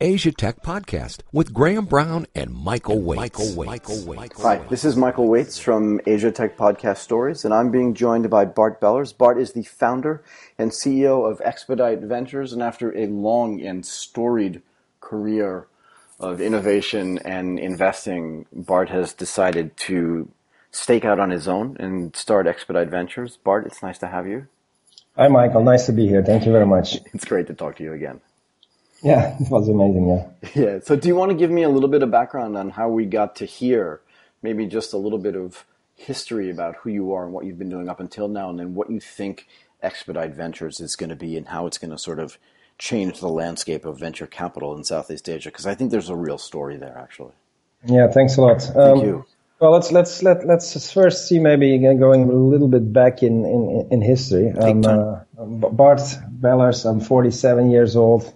Asia Tech Podcast with Graham Brown and Michael Waitze. Michael Waitze. Michael Waitze. Hi, this is Michael Waitze from Asia Tech Podcast Stories, and I'm being joined by Bart Bellers. Bart is the founder and CEO of Xpdite Ventures, and after a long and storied career of innovation and investing, Bart has decided to stake out on his own and start Xpdite Ventures. Bart, it's nice to have you. Hi, Michael. Nice to be here. Thank you very much. It's great to talk to you again. Yeah, it was amazing. Yeah. Yeah. So, do you want to give me a little bit of background on how we got to here? Maybe just a little bit of history about who you are and what you've been doing up until now, and then what you think Xpdite Ventures is going to be and how it's going to sort of change the landscape of venture capital in Southeast Asia. Because I think there's a real story there, actually. Yeah. Thanks a lot. Thank um, you. Well, let's let's let let's first see maybe going a little bit back in in, in history. Um, uh, Bart Bellers. I'm 47 years old.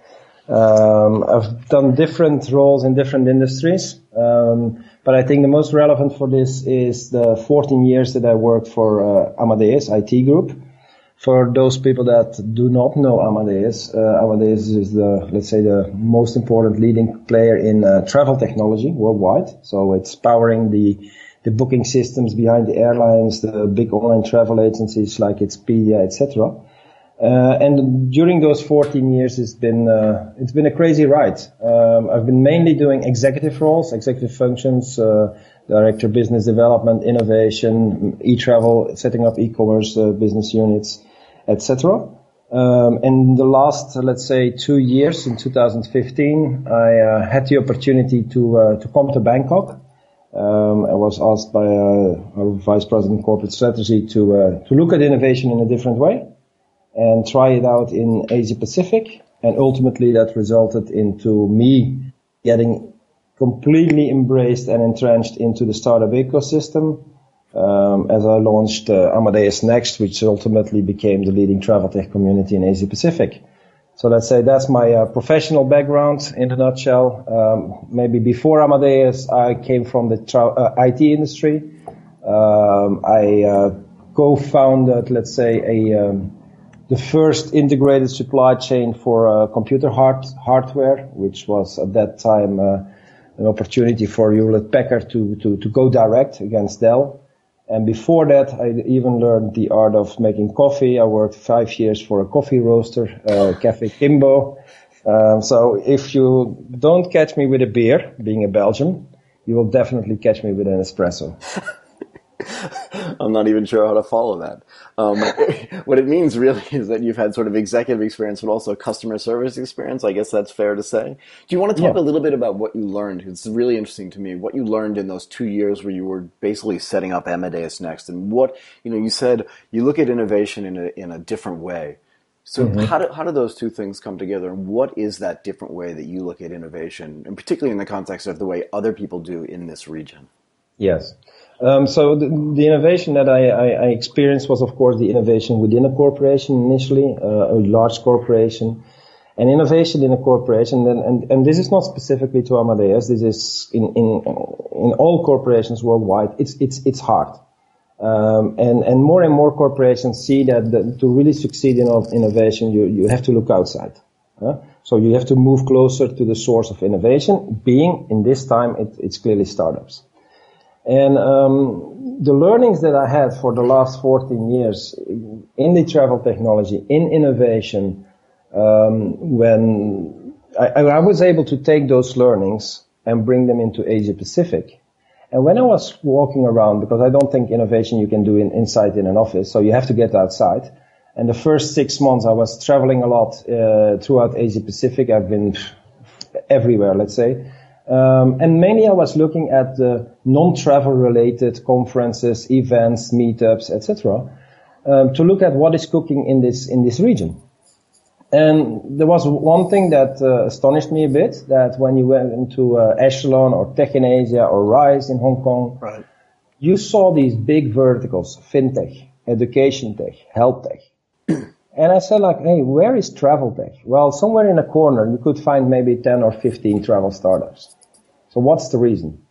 Um, I've done different roles in different industries, um, but I think the most relevant for this is the 14 years that I worked for uh, Amadeus IT Group. For those people that do not know Amadeus, uh, Amadeus is the, let's say, the most important leading player in uh, travel technology worldwide. So it's powering the the booking systems behind the airlines, the big online travel agencies like Expedia, etc. Uh, and during those 14 years, it's been uh, it's been a crazy ride. Um, I've been mainly doing executive roles, executive functions, uh, director, business development, innovation, e-travel, setting up e-commerce uh, business units, etc. Um, in the last, let's say, two years, in 2015, I uh, had the opportunity to uh, to come to Bangkok. Um, I was asked by our vice president corporate strategy to to look at innovation in a different way and try it out in Asia Pacific. And ultimately that resulted into me getting completely embraced and entrenched into the startup ecosystem. Um, as I launched uh, Amadeus Next, which ultimately became the leading travel tech community in Asia Pacific. So let's say that's my uh, professional background in a nutshell. Um, maybe before Amadeus, I came from the tra- uh, IT industry. Um, I uh, co-founded, let's say, a um, the first integrated supply chain for uh, computer hard, hardware, which was at that time uh, an opportunity for Hewlett Packard to, to, to go direct against Dell. And before that, I even learned the art of making coffee. I worked five years for a coffee roaster, uh, Cafe Kimbo. Um, so if you don't catch me with a beer, being a Belgian, you will definitely catch me with an espresso. I'm not even sure how to follow that. Um, what it means really is that you've had sort of executive experience, but also customer service experience. I guess that's fair to say. Do you want to talk yeah. a little bit about what you learned? It's really interesting to me what you learned in those two years where you were basically setting up Amadeus Next, and what you know. You said you look at innovation in a in a different way. So mm-hmm. how do how do those two things come together, and what is that different way that you look at innovation, and particularly in the context of the way other people do in this region? Yes. Um, so the, the, innovation that I, I, I, experienced was, of course, the innovation within a corporation initially, uh, a large corporation, and innovation in a corporation. And, and, and this is not specifically to Amadeus. This is in in in all corporations worldwide. It's it's it's hard. Um, and and more and more corporations see that the, to really succeed in innovation, you you have to look outside. Huh? So you have to move closer to the source of innovation. Being in this time, it, it's clearly startups. And um, the learnings that I had for the last 14 years in the travel technology, in innovation, um, when I, I, was able to take those learnings and bring them into Asia Pacific. And when I was walking around, because I don't think innovation you can do in, inside in an office, so you have to get outside. And the first six months I was traveling a lot uh, throughout Asia Pacific. I've been everywhere, let's say. Um, and mainly I was looking at the non-travel related conferences, events, meetups, etc., um, to look at what is cooking in this in this region. And there was one thing that uh, astonished me a bit, that when you went into uh, Echelon or Tech in Asia or Rise in Hong Kong, right. you saw these big verticals, fintech, education tech, health tech. and I said like, hey, where is travel tech? Well, somewhere in a corner you could find maybe 10 or 15 travel startups. So what's the reason?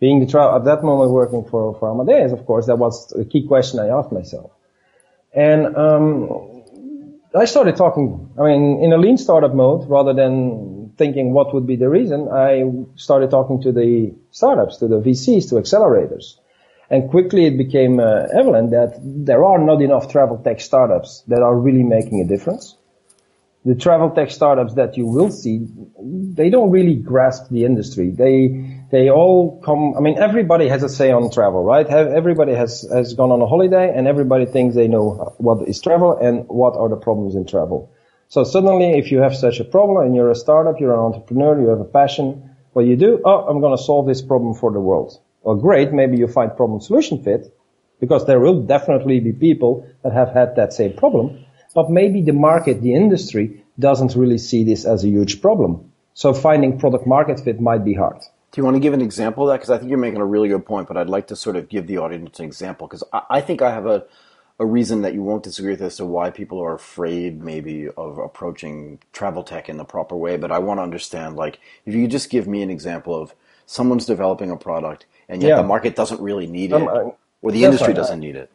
Being the tra- at that moment working for, for Amadeus, of course, that was the key question I asked myself. And, um, I started talking, I mean, in a lean startup mode rather than thinking what would be the reason, I started talking to the startups, to the VCs, to accelerators. And quickly it became uh, evident that there are not enough travel tech startups that are really making a difference. The travel tech startups that you will see, they don't really grasp the industry. They, they all come, I mean, everybody has a say on travel, right? Everybody has, has gone on a holiday and everybody thinks they know what is travel and what are the problems in travel. So suddenly, if you have such a problem and you're a startup, you're an entrepreneur, you have a passion, what you do, oh, I'm going to solve this problem for the world. Well, great. Maybe you find problem solution fit because there will definitely be people that have had that same problem. But maybe the market, the industry doesn't really see this as a huge problem. So finding product market fit might be hard. Do you want to give an example of that? Because I think you're making a really good point, but I'd like to sort of give the audience an example because I, I think I have a, a reason that you won't disagree with as to why people are afraid maybe of approaching travel tech in the proper way. But I want to understand, like, if you could just give me an example of someone's developing a product and yet yeah. the market doesn't really need um, it, um, or the industry right. doesn't need it.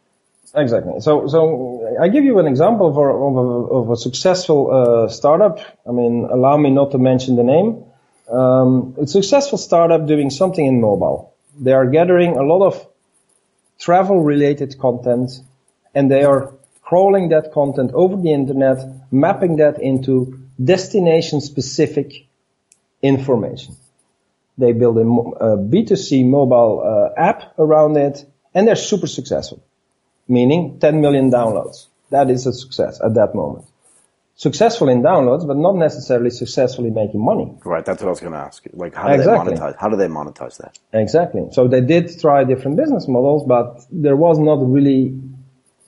Exactly. So, so I give you an example of a, of a, successful uh, startup. I mean, allow me not to mention the name. Um, a successful startup doing something in mobile. They are gathering a lot of travel-related content, and they are crawling that content over the internet, mapping that into destination-specific information. They build a a B2C mobile uh, app around it, and they're super successful. Meaning 10 million downloads. That is a success at that moment. Successful in downloads, but not necessarily successfully making money. Right, that's what I was going to ask. Like, how do exactly. they monetize? How do they monetize that? Exactly. So they did try different business models, but there was not really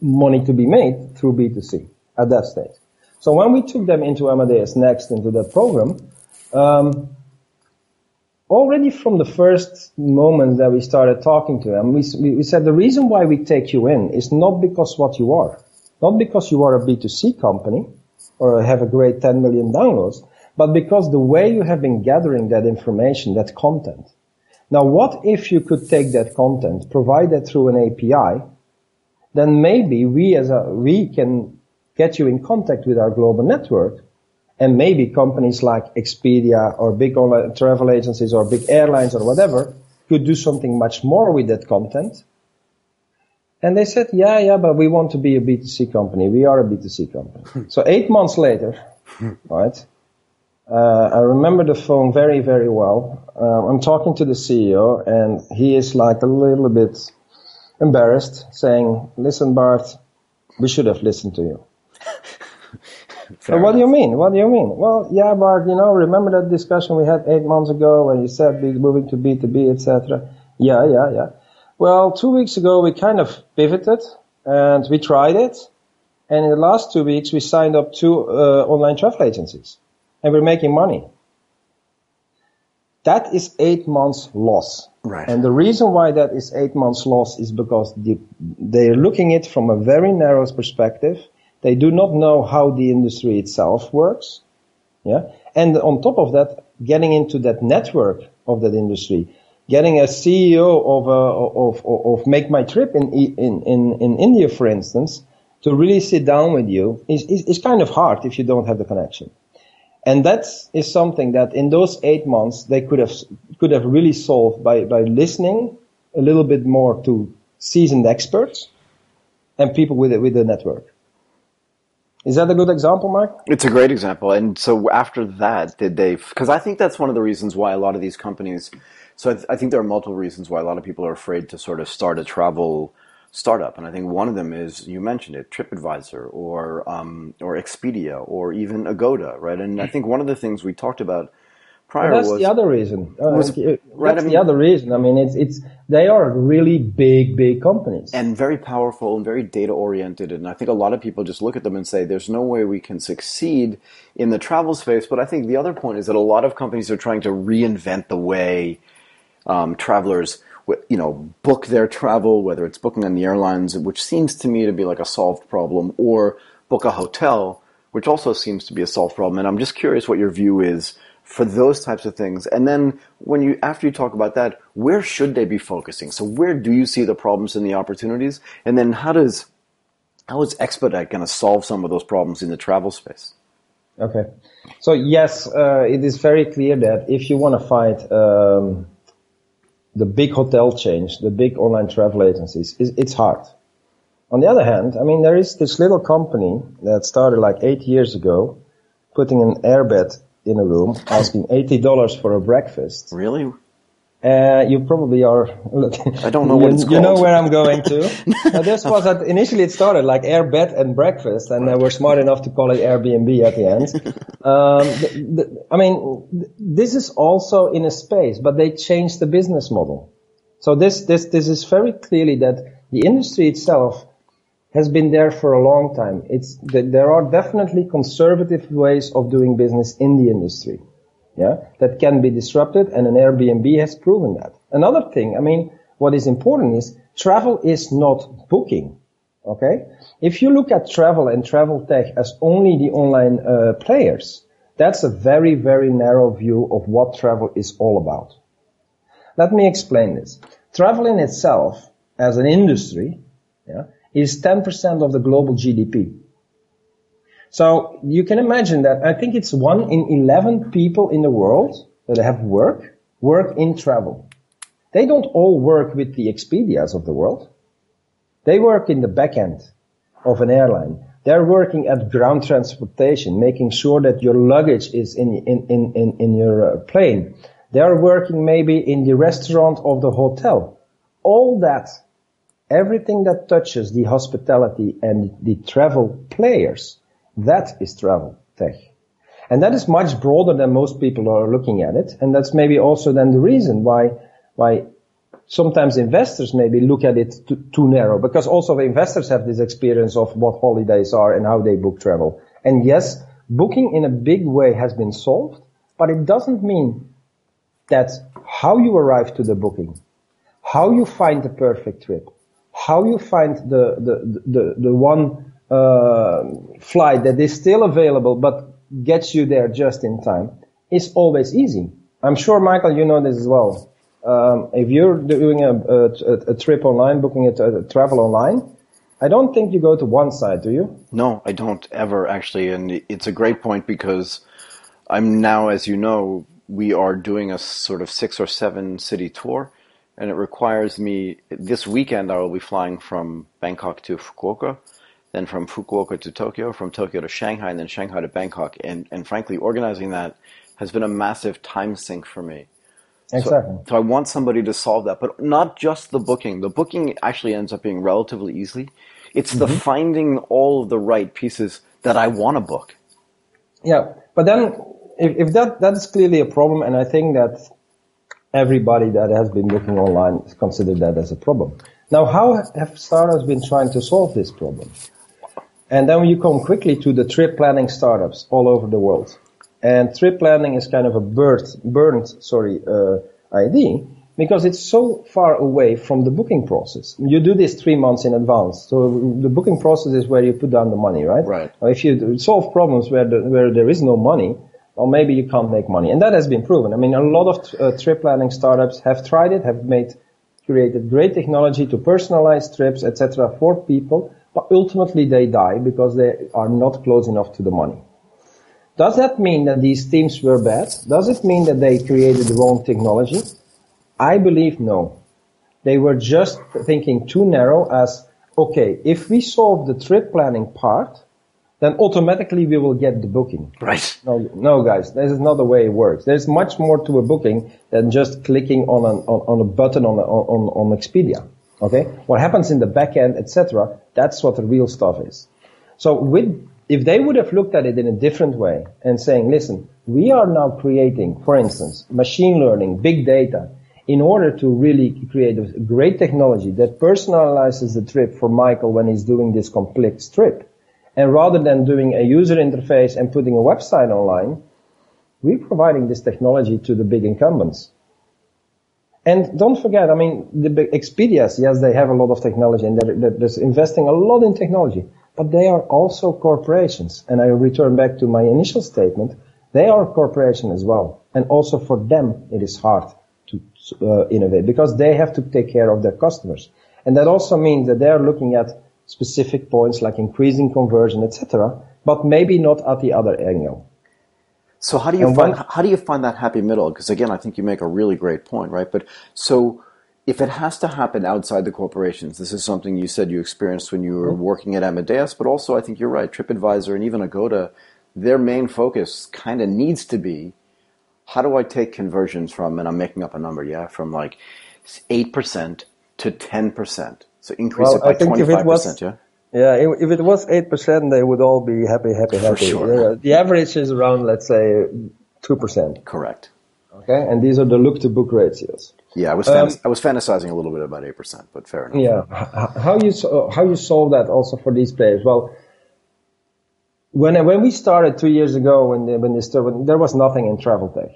money to be made through B2C at that stage. So when we took them into Amadeus Next into that program, um, already from the first moment that we started talking to them, we, we said the reason why we take you in is not because what you are, not because you are a B2C company or have a great 10 million downloads, but because the way you have been gathering that information, that content. Now, what if you could take that content, provide that through an API, then maybe we as a, we can get you in contact with our global network and maybe companies like Expedia or big online travel agencies or big airlines or whatever could do something much more with that content. And they said, yeah, yeah, but we want to be a B2C company. We are a B2C company. so eight months later, right, uh, I remember the phone very, very well. Uh, I'm talking to the CEO and he is like a little bit embarrassed saying, listen, Bart, we should have listened to you. What do you mean? What do you mean? Well, yeah, Bart, you know, remember that discussion we had eight months ago when you said be moving to B2B, etc. Yeah, yeah, yeah. Well, two weeks ago we kind of pivoted and we tried it. And in the last two weeks we signed up two uh, online travel agencies and we're making money. That is eight months loss. Right. And the reason why that is eight months loss is because the, they're looking at it from a very narrow perspective they do not know how the industry itself works. Yeah. And on top of that, getting into that network of that industry, getting a CEO of, uh, of, of, of Make My Trip in, in, in, in India, for instance, to really sit down with you is, is, is kind of hard if you don't have the connection. And that is something that in those eight months they could have, could have really solved by, by listening a little bit more to seasoned experts and people with, with the network. Is that a good example, Mark? It's a great example. And so after that, did they? Because I think that's one of the reasons why a lot of these companies. So I, th- I, think there are multiple reasons why a lot of people are afraid to sort of start a travel startup. And I think one of them is you mentioned it, TripAdvisor or um, or Expedia or even Agoda, right? And I think one of the things we talked about prior well, that's was, the other reason. Uh, was, that's right, I mean, the other reason. I mean, it's it's they are really big, big companies and very powerful and very data oriented. And I think a lot of people just look at them and say, "There's no way we can succeed in the travel space." But I think the other point is that a lot of companies are trying to reinvent the way um, travelers. You know, book their travel, whether it's booking on the airlines, which seems to me to be like a solved problem, or book a hotel, which also seems to be a solved problem. And I'm just curious what your view is for those types of things. And then when you after you talk about that, where should they be focusing? So where do you see the problems and the opportunities? And then how does how is Xpdite going to solve some of those problems in the travel space? Okay. So yes, uh, it is very clear that if you want to fight um, the big hotel chains, the big online travel agencies, it's hard. On the other hand, I mean, there is this little company that started like eight years ago, putting an airbed in a room, asking eighty dollars for a breakfast. Really? Uh, you probably are. I don't know what it's You know where I'm going to. uh, this was at, initially it started like air bed and breakfast, and they were smart enough to call it Airbnb at the end. um, the, the, I mean, this is also in a space, but they changed the business model. So this this this is very clearly that the industry itself has been there for a long time. It's there are definitely conservative ways of doing business in the industry yeah, that can be disrupted and an Airbnb has proven that. Another thing, I mean, what is important is travel is not booking. Okay? If you look at travel and travel tech as only the online uh, players, that's a very, very narrow view of what travel is all about. Let me explain this. Travel in itself, as an industry, yeah, is 10% of the global GDP. So you can imagine that I think it's one in 11 people in the world that have work, work in travel. They don't all work with the Expedias of the world. They work in the back end of an airline. They're working at ground transportation, making sure that your luggage is in, in, in, in, in your uh, plane. They're working maybe in the restaurant of the hotel. All that, everything that touches the hospitality and the travel players that is travel tech. And that is much broader than most people are looking at it. And that's maybe also then the reason why, why sometimes investors maybe look at it too, too narrow because also investors have this experience of what holidays are and how they book travel. And yes, booking in a big way has been solved, but it doesn't mean that how you arrive to the booking, how you find the perfect trip, how you find the, the, the, the one uh, flight that is still available but gets you there just in time is always easy. I'm sure, Michael, you know this as well. Um, if you're doing a, a, a, trip online, booking a, a travel online, I don't think you go to one side, do you? No, I don't ever actually, and it's a great point because I'm now, as you know, we are doing a sort of six or seven city tour, and it requires me this weekend. I will be flying from Bangkok to Fukuoka, then from Fukuoka to Tokyo, from Tokyo to Shanghai, and then Shanghai to Bangkok. And, and frankly, organizing that has been a massive time sink for me. Exactly. So, so, I want somebody to solve that, but not just the booking. The booking actually ends up being relatively easy. It's mm-hmm. the finding all of the right pieces that I want to book. Yeah, but then if, if that that is clearly a problem, and I think that everybody that has been booking online considered that as a problem. Now, how have startups been trying to solve this problem? And then you come quickly to the trip planning startups all over the world. And trip planning is kind of a burnt, burnt sorry, uh, idea because it's so far away from the booking process. You do this three months in advance. So the booking process is where you put down the money, right? Right. Now, if you solve problems where, the, where there is no money, well, maybe you can't make money. And that has been proven. I mean, a lot of uh, trip planning startups have tried it, have made, created great technology to personalize trips, etc. for people but ultimately they die because they are not close enough to the money. Does that mean that these teams were bad? Does it mean that they created the wrong technology? I believe no. They were just thinking too narrow as, okay, if we solve the trip planning part, then automatically we will get the booking. Right. No, no, guys, this is not the way it works. There's much more to a booking than just clicking on, an, on, on a button on, on, on Expedia. Okay, what happens in the back end, etc. That's what the real stuff is. So with if they would have looked at it in a different way and saying, listen, we are now creating, for instance, machine learning, big data, in order to really create a great technology that personalizes the trip for Michael when he's doing this complex trip. And rather than doing a user interface and putting a website online, we're providing this technology to the big incumbents. And don't forget, I mean, the big Expedias, yes, they have a lot of technology and they're, they're investing a lot in technology, but they are also corporations. And I return back to my initial statement. They are a corporation as well. And also for them, it is hard to uh, innovate because they have to take care of their customers. And that also means that they are looking at specific points like increasing conversion, etc. but maybe not at the other angle. So how do you and find when, how do you find that happy middle? Because again, I think you make a really great point, right? But so if it has to happen outside the corporations, this is something you said you experienced when you were mm-hmm. working at Amadeus, but also I think you're right, TripAdvisor and even Agoda, their main focus kind of needs to be how do I take conversions from, and I'm making up a number, yeah, from like 8% to 10%. So increase well, it by 25%, yeah? Yeah, if it was 8%, they would all be happy, happy, happy. For sure. the average is around, let's say, 2%. Correct. Okay, and these are the look to book ratios. Yeah, I was um, I was fantasizing a little bit about eight percent, but fair enough. Yeah, how you how you solve that also for these players? Well, when when we started two years ago, when they, when, when there was nothing in travel tech.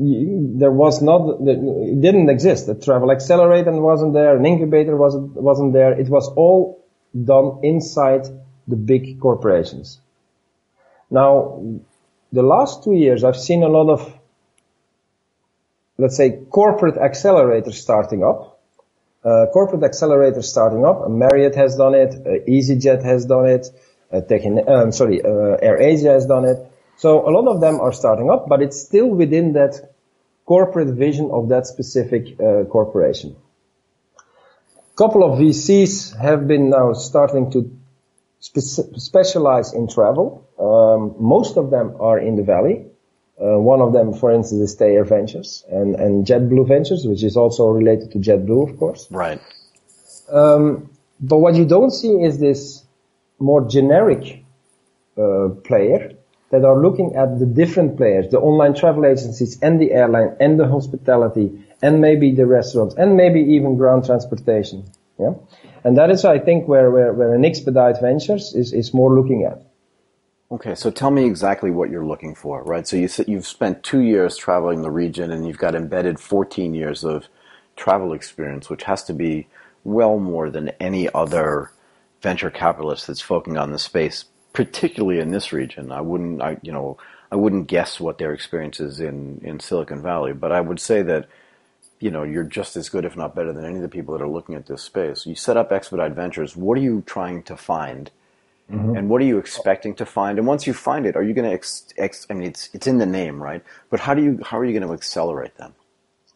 There was not, it didn't exist. The travel accelerator wasn't there, an incubator wasn't wasn't there. It was all done inside the big corporations. Now, the last two years, I've seen a lot of let's say, corporate accelerators starting up. Uh, corporate accelerators starting up. Marriott has done it. Uh, EasyJet has done it. Uh, taking, um, sorry, uh, AirAsia has done it. So a lot of them are starting up, but it's still within that corporate vision of that specific uh, corporation. couple of VCs have been now starting to spe- specialize in travel. Um, most of them are in the valley. Uh, one of them, for instance, is Thayer Ventures and, and JetBlue Ventures, which is also related to JetBlue, of course. Right. Um, but what you don't see is this more generic uh, player that are looking at the different players, the online travel agencies and the airline and the hospitality and maybe the restaurants and maybe even ground transportation. Yeah. And that is, I think, where, where, where an Xpdite Ventures is, is more looking at. Okay, so tell me exactly what you're looking for, right? So you you've spent two years traveling the region, and you've got embedded 14 years of travel experience, which has to be well more than any other venture capitalist that's focusing on the space, particularly in this region. I wouldn't, I, you know, I wouldn't guess what their experience is in in Silicon Valley, but I would say that you know you're just as good, if not better, than any of the people that are looking at this space. You set up Xpdite Ventures. What are you trying to find? Mm-hmm. And what are you expecting to find? And once you find it, are you going to ex, ex, I mean, it's it's in the name, right? But how do you how are you going to accelerate them?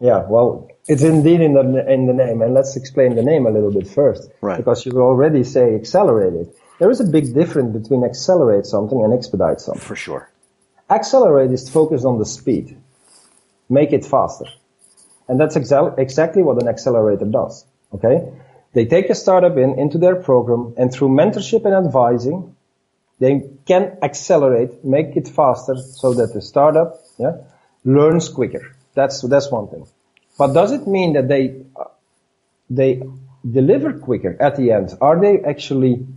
Yeah, well, it's indeed in the in the name, and let's explain the name a little bit first, right? Because you already say accelerated. There is a big difference between accelerate something and expedite something. For sure. Accelerate is focused on the speed, make it faster, and that's exa- exactly what an accelerator does. Okay, they take a startup in into their program and through mentorship and advising, they can accelerate, make it faster so that the startup, yeah, learns quicker. That's, that's one thing. But does it mean that they, uh, they deliver quicker at the end? Are they actually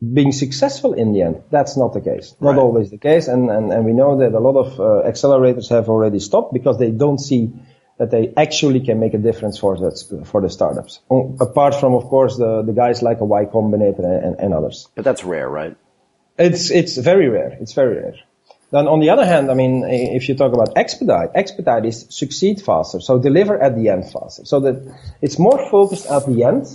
being successful in the end? That's not the case. Not right. always the case. And, and, and we know that a lot of uh, accelerators have already stopped because they don't see that they actually can make a difference for the, for the startups. Apart from, of course, the, the guys like a Y Combinator and, and others. But that's rare, right? It's, it's very rare. It's very rare. Then on the other hand, I mean, if you talk about expedite, expedite is succeed faster, so deliver at the end faster. So that it's more focused at the end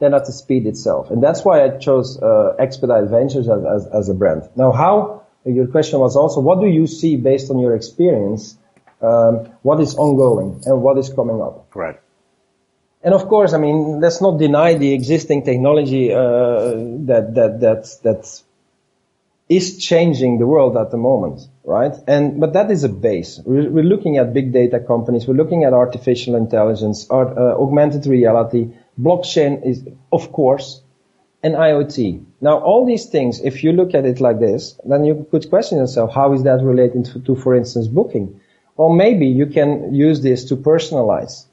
than at the speed itself. And that's why I chose uh, Xpdite Ventures as, as, as, a brand. Now, how, your question was also, what do you see based on your experience um, what is ongoing and what is coming up. Right. And of course, I mean, let's not deny the existing technology uh, that that that that is changing the world at the moment, right? And but that is a base. We're, we're looking at big data companies. We're looking at artificial intelligence, art, uh, augmented reality, blockchain is of course, and IoT. Now, all these things, if you look at it like this, then you could question yourself: How is that related to, to for instance, booking? Well, maybe you can use this to personalize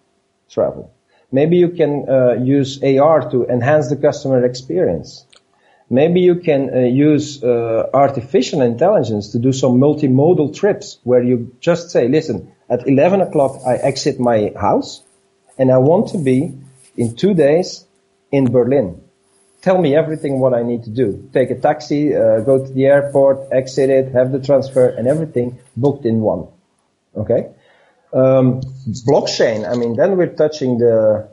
travel. Maybe you can uh, use AR to enhance the customer experience. Maybe you can uh, use uh, artificial intelligence to do some multimodal trips where you just say, listen, at 11 o'clock I exit my house and I want to be in two days in Berlin. Tell me everything what I need to do. Take a taxi, uh, go to the airport, exit it, have the transfer and everything booked in one. Okay. Um, blockchain. I mean, then we're touching the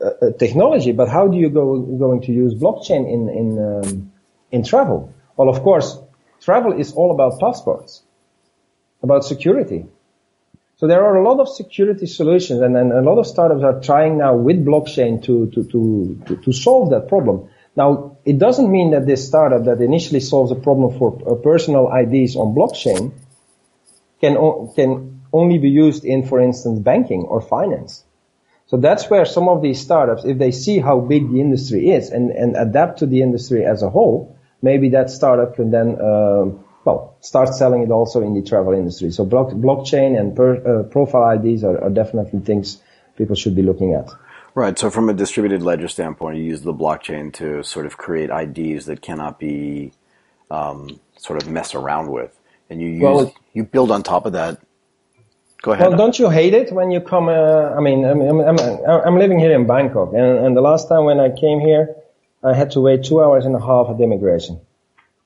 uh, uh, technology, but how do you go going to use blockchain in in um, in travel? Well, of course, travel is all about passports, about security. So there are a lot of security solutions and, and a lot of startups are trying now with blockchain to, to, to, to, to solve that problem. Now, it doesn't mean that this startup that initially solves a problem for uh, personal IDs on blockchain can, can only be used in, for instance, banking or finance. So that's where some of these startups, if they see how big the industry is and, and adapt to the industry as a whole, maybe that startup can then, uh, well, start selling it also in the travel industry. So block, blockchain and per, uh, profile IDs are, are definitely things people should be looking at. Right. So from a distributed ledger standpoint, you use the blockchain to sort of create IDs that cannot be um, sort of messed around with, and you use well, you build on top of that. Go ahead. Well, don't you hate it when you come? Uh, I mean, I'm, I'm, I'm, living here in Bangkok, and, and the last time when I came here, I had to wait two hours and a half at immigration.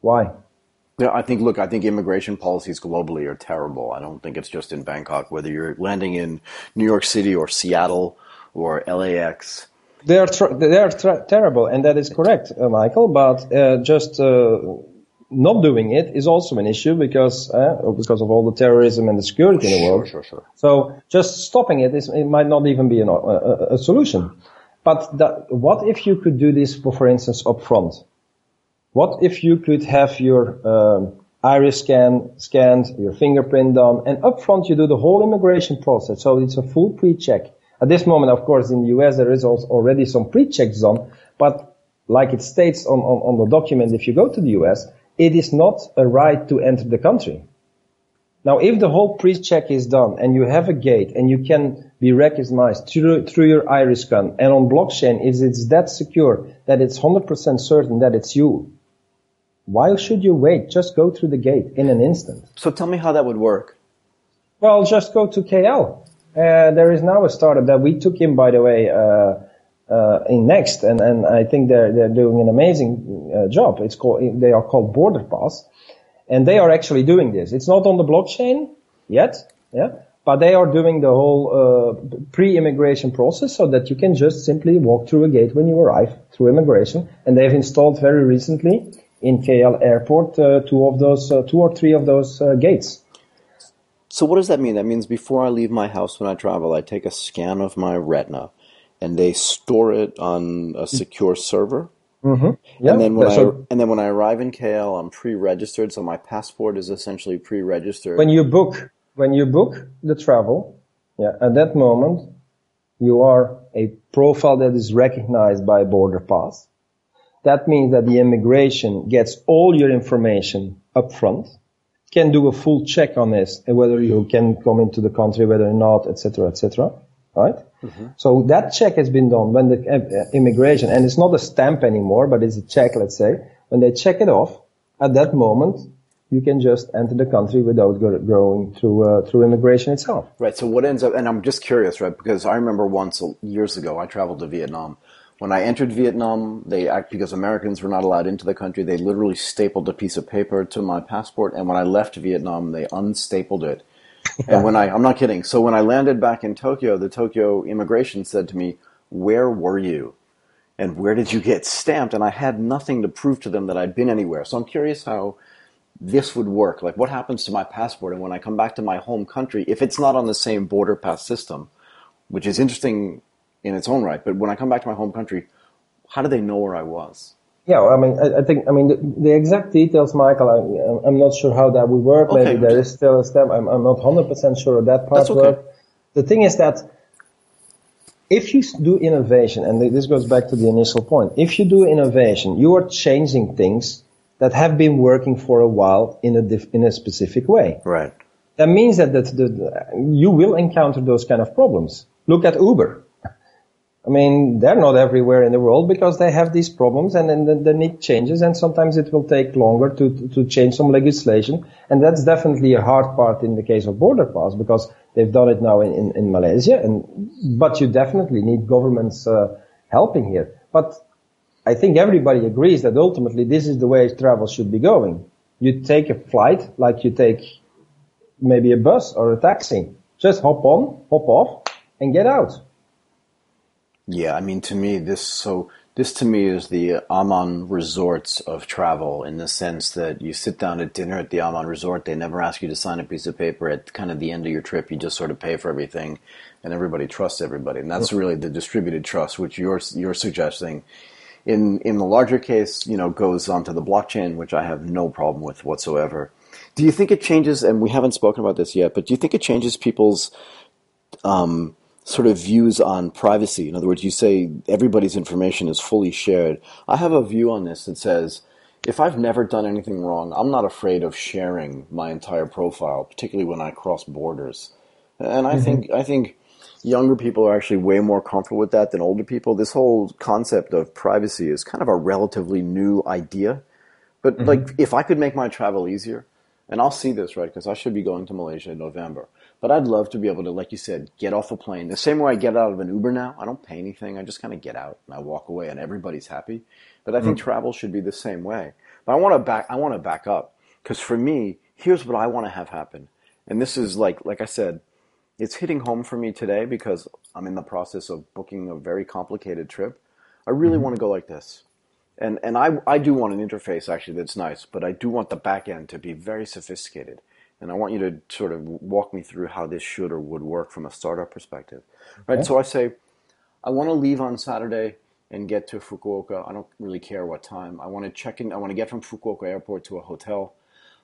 Why? Yeah, I think. Look, I think immigration policies globally are terrible. I don't think it's just in Bangkok. Whether you're landing in New York City or Seattle or LAX. They are tr- they are tra- terrible, and that is correct, uh, Michael. But uh, just uh, not doing it is also an issue because uh, because of all the terrorism and the security in the world. Sure, sure, sure. So just stopping it is it might not even be an, a, a, solution. But that, what if you could do this, for, for instance, up front? What if you could have your um, iris scan scanned, your fingerprint done, and up front you do the whole immigration process. So it's a full pre-check. At this moment, of course, in the US, there is already some pre-checks done, but like it states on, on, on the document, if you go to the US, it is not a right to enter the country. Now, if the whole pre-check is done and you have a gate and you can be recognized through, through your iris scan and on blockchain, is it's that secure that it's 100% certain that it's you, why should you wait? Just go through the gate in an instant. So tell me how that would work. Well, just go to KL. Uh, there is now a startup that we took in, by the way, uh, uh, in Next, and, and I think they're they're doing an amazing uh, job. It's called they are called Border Pass, and they are actually doing this. It's not on the blockchain yet, yeah, but they are doing the whole uh, pre-immigration process so that you can just simply walk through a gate when you arrive through immigration, and they've installed very recently in KL Airport uh, two of those, two or three of those gates. So what does that mean? That means before I leave my house when I travel, I take a scan of my retina, and they store it on a secure server. Mm-hmm. Yeah, and then when I and then when I arrive in KL, I'm pre-registered, so my passport is essentially pre-registered. When you book when you book the travel, yeah, at that moment you are a profile that is recognized by Border Pass. That means that the immigration gets all your information up front can do a full check on this whether you can come into the country, whether or not, etc., etc. Right? Mm-hmm. So that check has been done when the uh, immigration, and it's not a stamp anymore, but it's a check, let's say. When they check it off, at that moment, you can just enter the country without going through uh, through immigration itself. Right. So what ends up, and I'm just curious, right? Because I remember once years ago, I traveled to Vietnam, when I entered Vietnam, they act because Americans were not allowed into the country. They literally stapled a piece of paper to my passport, and when I left Vietnam, they unstapled it. and when I, I'm not kidding. So when I landed back in Tokyo, the Tokyo immigration said to me, "Where were you?" and where did you get stamped? And I had nothing to prove to them that I'd been anywhere. So I'm curious how this would work. Like, what happens to my passport? And when I come back to my home country, if it's not on the same border pass system, which is interesting in its own right. But when I come back to my home country, how do they know where I was? Yeah, I mean, I, I think, I mean, the, the, exact details, Michael, I, am not sure how that would work. Okay. Maybe there is still a step. I'm, I'm not 100% sure of that part. That's okay. The thing is that if you do innovation, and this goes back to the initial point, if you do innovation, you are changing things that have been working for a while in a, diff, in a specific way. Right. That means that, that the, you will encounter those kind of problems. Look at Uber. I mean, they're not everywhere in the world because they have these problems and then they need changes and sometimes it will take longer to, to change some legislation. And that's definitely a hard part in the case of Border Pass because they've done it now in, in, in Malaysia and, but you definitely need governments, uh, helping here. But I think everybody agrees that ultimately this is the way travel should be going. You take a flight like you take maybe a bus or a taxi. Just hop on, hop off and get out. Yeah, I mean, to me, this so This to me is the Aman resorts of travel in the sense that you sit down at dinner at the Aman resort. They never ask you to sign a piece of paper at kind of the end of your trip. You just sort of pay for everything and everybody trusts everybody. And that's really the distributed trust, which you're, you're suggesting in, in the larger case, you know, goes onto the blockchain, which I have no problem with whatsoever. Do you think it changes, and we haven't spoken about this yet, but do you think it changes people's, um, sort of views on privacy. In other words, you say everybody's information is fully shared. I have a view on this that says if I've never done anything wrong, I'm not afraid of sharing my entire profile, particularly when I cross borders. And I mm-hmm. think I think younger people are actually way more comfortable with that than older people. This whole concept of privacy is kind of a relatively new idea. But mm-hmm. like if I could make my travel easier, and I'll see this, right, because I should be going to Malaysia in November. But I'd love to be able to, like you said, get off a plane. The same way I get out of an Uber now, I don't pay anything. I just kind of get out and I walk away and everybody's happy. But I think mm. travel should be the same way. But I want to back, I want to back up because for me, here's what I want to have happen. And this is like, like I said, it's hitting home for me today because I'm in the process of booking a very complicated trip. I really mm-hmm. want to go like this. And, and I, I do want an interface actually that's nice, but I do want the back end to be very sophisticated. And I want you to sort of walk me through how this should or would work from a startup perspective. Right. So I say, I want to leave on Saturday and get to Fukuoka. I don't really care what time. I want to check in. I want to get from Fukuoka airport to a hotel.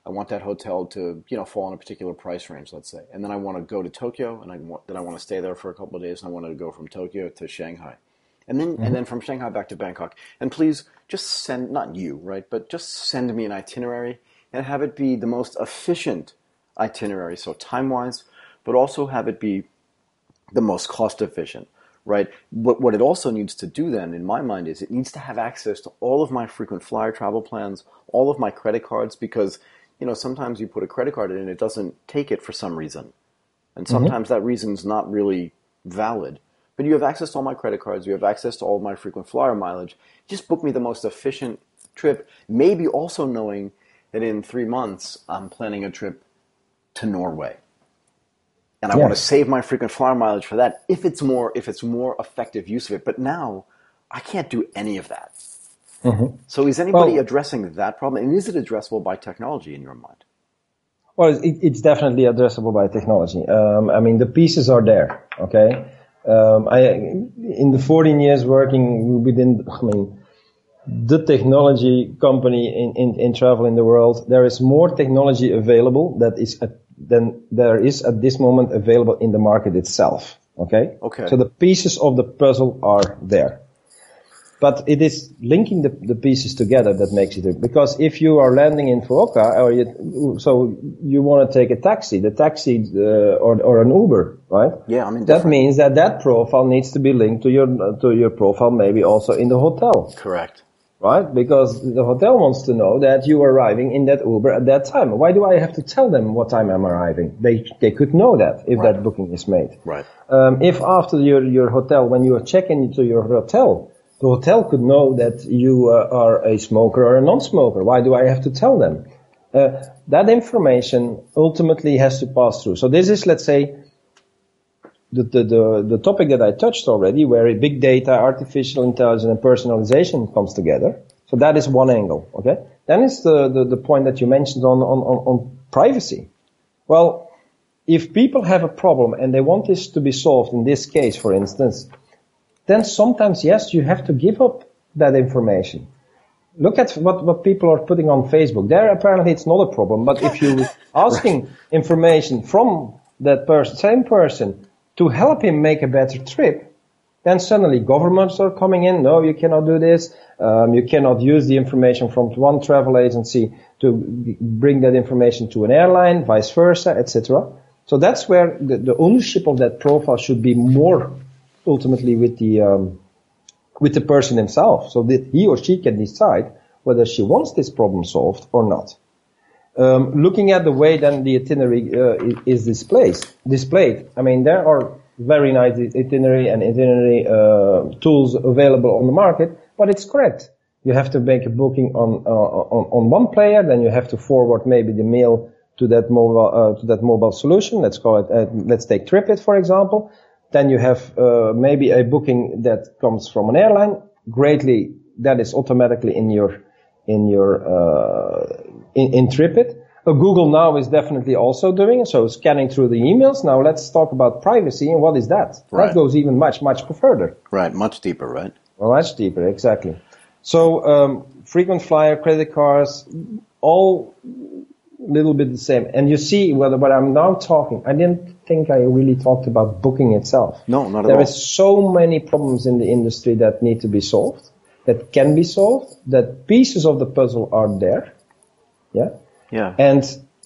I want that hotel to, you know, fall in a particular price range, let's say. And then I want to go to Tokyo, and I want, then I want to stay there for a couple of days, and I want to go from Tokyo to Shanghai, and then mm-hmm. and then from Shanghai back to Bangkok. And please, just send not you, right, but just send me an itinerary and have it be the most efficient itinerary, so time wise, but also have it be the most cost efficient, right? But what it also needs to do then, in my mind, is it needs to have access to all of my frequent flyer travel plans, all of my credit cards, because you know sometimes you put a credit card in and it doesn't take it for some reason, and mm-hmm. sometimes mm-hmm. that reason's not really valid. But you have access to all my credit cards, you have access to all of my frequent flyer mileage. Just book me the most efficient trip. Maybe also knowing that in three months I'm planning a trip to Norway. And I yes. want to save my frequent flyer mileage for that if it's more if it's more effective use of it. But now I can't do any of that. Mm-hmm. So is anybody well, addressing that problem? And is it addressable by technology in your mind? Well, it, it's definitely addressable by technology. Um, I mean, the pieces are there. Okay. Um, I in the 14 years working within, I mean, the technology company in, in, in travel in the world, there is more technology available that is than there is at this moment available in the market itself. Okay? Okay. So the pieces of the puzzle are there. But it is linking the, the pieces together that makes it, because if you are landing in Fukuoka, or you, so you want to take a taxi, the taxi, uh, or, or an Uber, right? Yeah, I mean, that means that that profile needs to be linked to your, to your profile, maybe also in the hotel. Correct right? Because the hotel wants to know that you are arriving in that Uber at that time. Why do I have to tell them what time I'm arriving? They they could know that if right. that booking is made. Right. Um, if after your your hotel, when you are checking into your hotel, the hotel could know that you uh, are a smoker or a non-smoker. Why do I have to tell them? Uh, that information ultimately has to pass through. So this is, let's say, the, the, the, the topic that I touched already, where big data, artificial intelligence, and personalization comes together. So that is one angle, okay? Then is the, the, the point that you mentioned on, on, on, on privacy. Well, if people have a problem and they want this to be solved, in this case, for instance, then sometimes, yes, you have to give up that information. Look at what, what people are putting on Facebook. There, apparently, it's not a problem. But if you're asking right. information from that person, same person, to help him make a better trip, then suddenly governments are coming in. No, you cannot do this. Um, you cannot use the information from one travel agency to bring that information to an airline, vice versa, etc. So that's where the, the, ownership of that profile should be more ultimately with the um, with the person himself, so that he or she can decide whether she wants this problem solved or not. Um, looking at the way then the itinerary uh, is displayed, displayed, I mean, there are very nice itinerary and itinerary uh, tools available on the market, but it's correct. You have to make a booking on, uh, on, on one player, then you have to forward maybe the mail to that mobile uh, to that mobile solution. Let's call it. Uh, let's take TripIt for example. Then you have uh, maybe a booking that comes from an airline. greatly, that is automatically in your, in your, uh, in, in TripIt. Uh, Google now is definitely also doing it, so scanning through the emails. Now let's talk about privacy and what is that? Right. That goes even much, much further. Right, much deeper, right? Well, much deeper, exactly. So, um, frequent flyer credit cards, all a little bit the same. And you see whether what I'm now talking, I didn't think I really talked about booking itself. No, not at There all. is so many problems in the industry that need to be solved, that can be solved, that pieces of the puzzle are there. Yeah. Yeah. And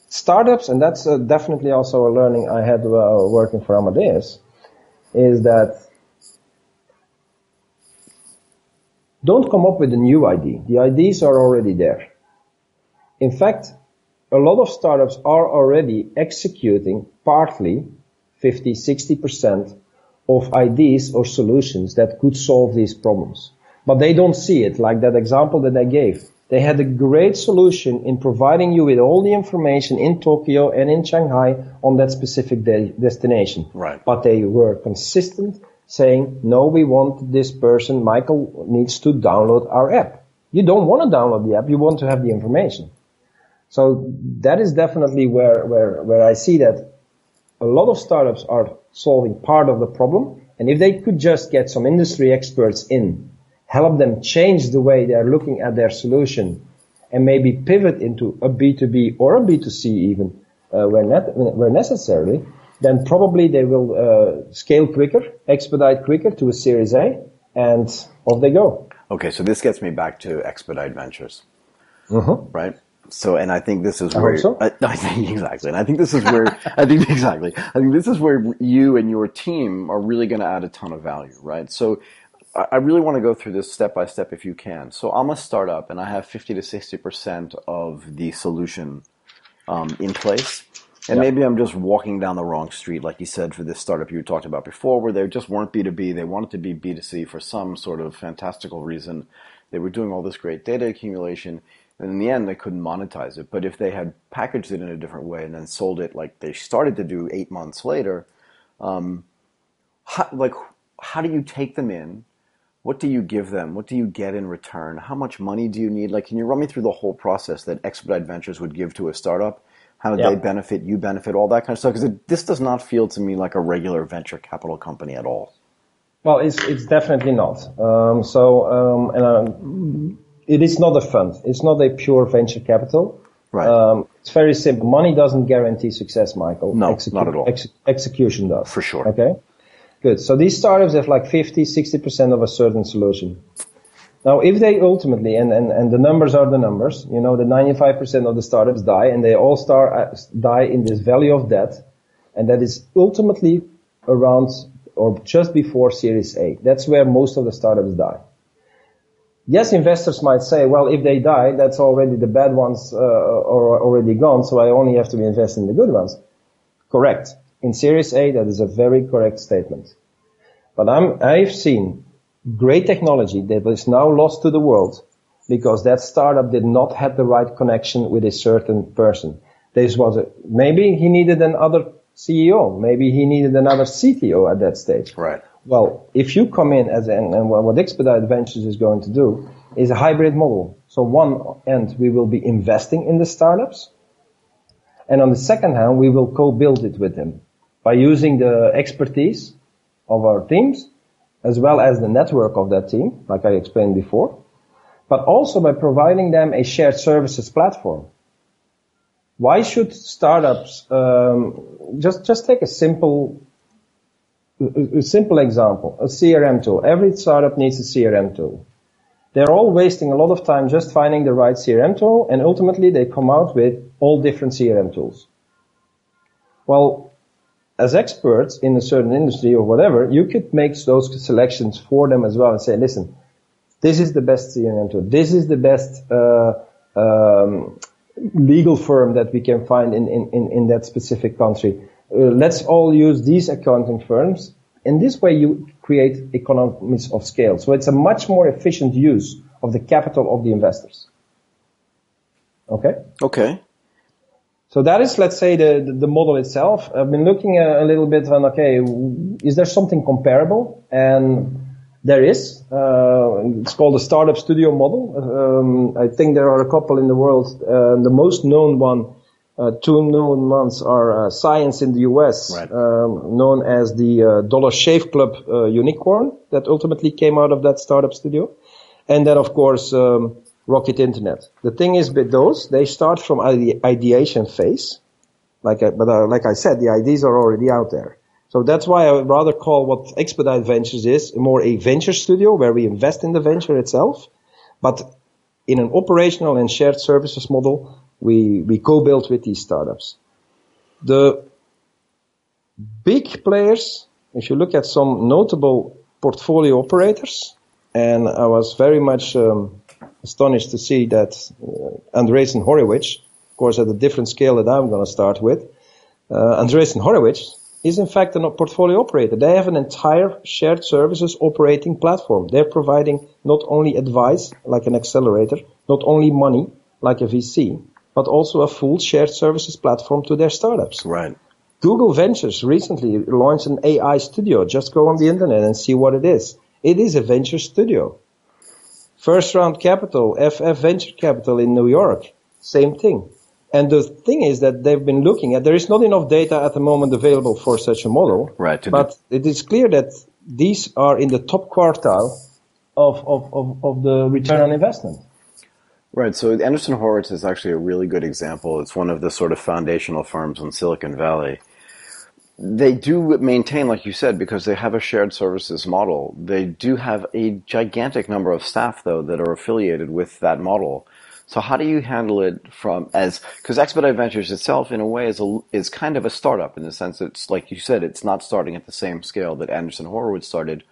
startups, and that's uh, definitely also a learning I had uh, working for Amadeus, is that don't come up with a new ID. The IDs are already there. In fact, a lot of startups are already executing partly 50, 60% of ideas or solutions that could solve these problems. But they don't see it, like that example that I gave. They had a great solution in providing you with all the information in Tokyo and in Shanghai on that specific de- destination. Right. But they were consistent saying, no, we want this person, Michael needs to download our app. You don't want to download the app, you want to have the information. So that is definitely where, where, where I see that a lot of startups are solving part of the problem. And if they could just get some industry experts in, help them change the way they're looking at their solution and maybe pivot into a B2B or a B2C even, uh, where, net, where necessarily, then probably they will uh, scale quicker, expedite quicker to a Series A, and off they go. Okay, so this gets me back to Xpdite Ventures, Mm-hmm. right? So, and I think this is I where so. I, I think exactly, and I think this is where I think exactly. I think this is where you and your team are really going to add a ton of value, right? So, I really want to go through this step by step if you can. So, I'm a startup, and I have 50 to 60 percent of the solution um, in place. And maybe I'm just walking down the wrong street, like you said, for this startup you talked about before, where they just weren't B2B. They wanted to be B2C for some sort of fantastical reason. They were doing all this great data accumulation, and in the end, they couldn't monetize it. But if they had packaged it in a different way and then sold it like they started to do eight months later, um, how, like, how do you take them in? What do you give them? What do you get in return? How much money do you need? Like, can you run me through the whole process that Xpdite Ventures would give to a startup? How Yeah. they benefit, you benefit, all that kind of stuff. Because this does not feel to me like a regular venture capital company at all. Well, it's it's definitely not. Um, so, um, and um, it is not a fund. It's not a pure venture capital. Right. Um, it's very simple. Money doesn't guarantee success, Michael. No, not at all. ex- execution does. For sure. Okay. Good. So these startups have like 50, 60% of a certain solution. Now, if they ultimately, and, and, and the numbers are the numbers, you know, the 95% of the startups die and they all start, uh, die in this valley of death. And that is ultimately around or just before Series A. That's where most of the startups die. Yes, investors might say, well, if they die, that's already the bad ones uh, are already gone, so I only have to invest in the good ones. Correct. In Series A, that is a very correct statement. But I'm, I've seen great technology that is now lost to the world because that startup did not have the right connection with a certain person. This was a, maybe he needed another CEO, maybe he needed another CTO at that stage. Right. Well, if you come in as an, and what Xpdite Ventures is going to do is a hybrid model. So one end, we will be investing in the startups. And on the second hand, we will co-build it with them by using the expertise of our teams as well as the network of that team, like I explained before, but also by providing them a shared services platform. Why should startups um, just just take a simple a simple example, a CRM tool. Every startup needs a CRM tool. They're all wasting a lot of time just finding the right CRM tool, and ultimately they come out with all different CRM tools. Well, as experts in a certain industry or whatever, you could make those selections for them as well and say, listen, this is the best CRM tool. This is the best uh, um, legal firm that we can find in, in, in, in that specific country. Uh, let's all use these accounting firms. In this way, you create economies of scale. So it's a much more efficient use of the capital of the investors. Okay? Okay. So that is, let's say, the, the, the model itself. I've been looking a, a little bit on, okay, is there something comparable? And There is. Uh, it's called the startup studio model. Um, I think there are a couple in the world. Uh, the most known one, uh, two known ones are uh, Science in the US, right. um, known as the uh, Dollar Shave Club uh, unicorn that ultimately came out of that startup studio. And then, of course, um, Rocket Internet. The thing is with those, they start from ide- ideation phase. Like I, but like I said, the ideas are already out there. So that's why I would rather call what Xpdite Ventures is more a venture studio where we invest in the venture itself. But in an operational and shared services model, we, we co-build with these startups. The big players, if you look at some notable portfolio operators, and I was very much um, astonished to see that uh, Andreessen Horowitz, of course at a different scale that I'm going to start with, uh, Andreessen Horowitz is in fact a portfolio operator. They have an entire shared services operating platform. They're providing not only advice like an accelerator, not only money like a VC, but also a full shared services platform to their startups. Right. Google Ventures recently launched an AI studio. Just go on the internet and see what it is. It is a venture studio. First round capital, FF Venture Capital in New York, same thing. And the thing is that they've been looking at, there is not enough data at the moment available for such a model. Right. But it is clear that these are in the top quartile of, of, of, of the return on investment. Right. So Andreessen Horowitz is actually a really good example. It's one of the sort of foundational firms in Silicon Valley. They do maintain, like you said, because they have a shared services model. They do have a gigantic number of staff, though, that are affiliated with that model. So how do you handle it from as because Xpdite Ventures itself, in a way, is a, is kind of a startup in the sense that it's like you said, it's not starting at the same scale that Andreessen Horowitz started.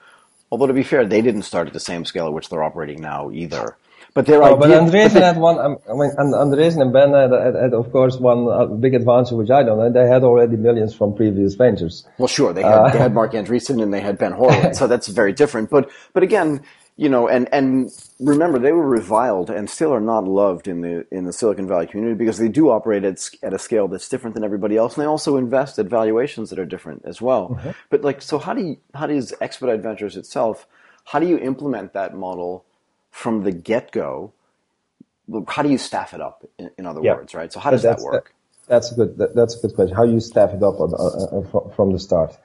Although to be fair, they didn't start at the same scale at which they're operating now either. But their oh, but Andreessen had one. I mean, Andreessen and Ben had, had, had, of course, one uh, big advantage which I don't know. They had already millions from previous ventures. Well, sure, they had, uh, they had Marc Andreessen and they had Ben Horowitz, so that's very different. But but again, you know, and and remember they were reviled and still are not loved in the in the Silicon Valley community because they do operate at, at a scale that's different than everybody else, and they also invest at valuations that are different as well. Mm-hmm. But like, so how do you how does Xpdite Ventures itself? How do you implement that model from the get go? How do you staff it up? In, in other yeah. words, right? So how does that work? That's a good. That, that's a good question. How do you staff it up on, uh, uh, from the start?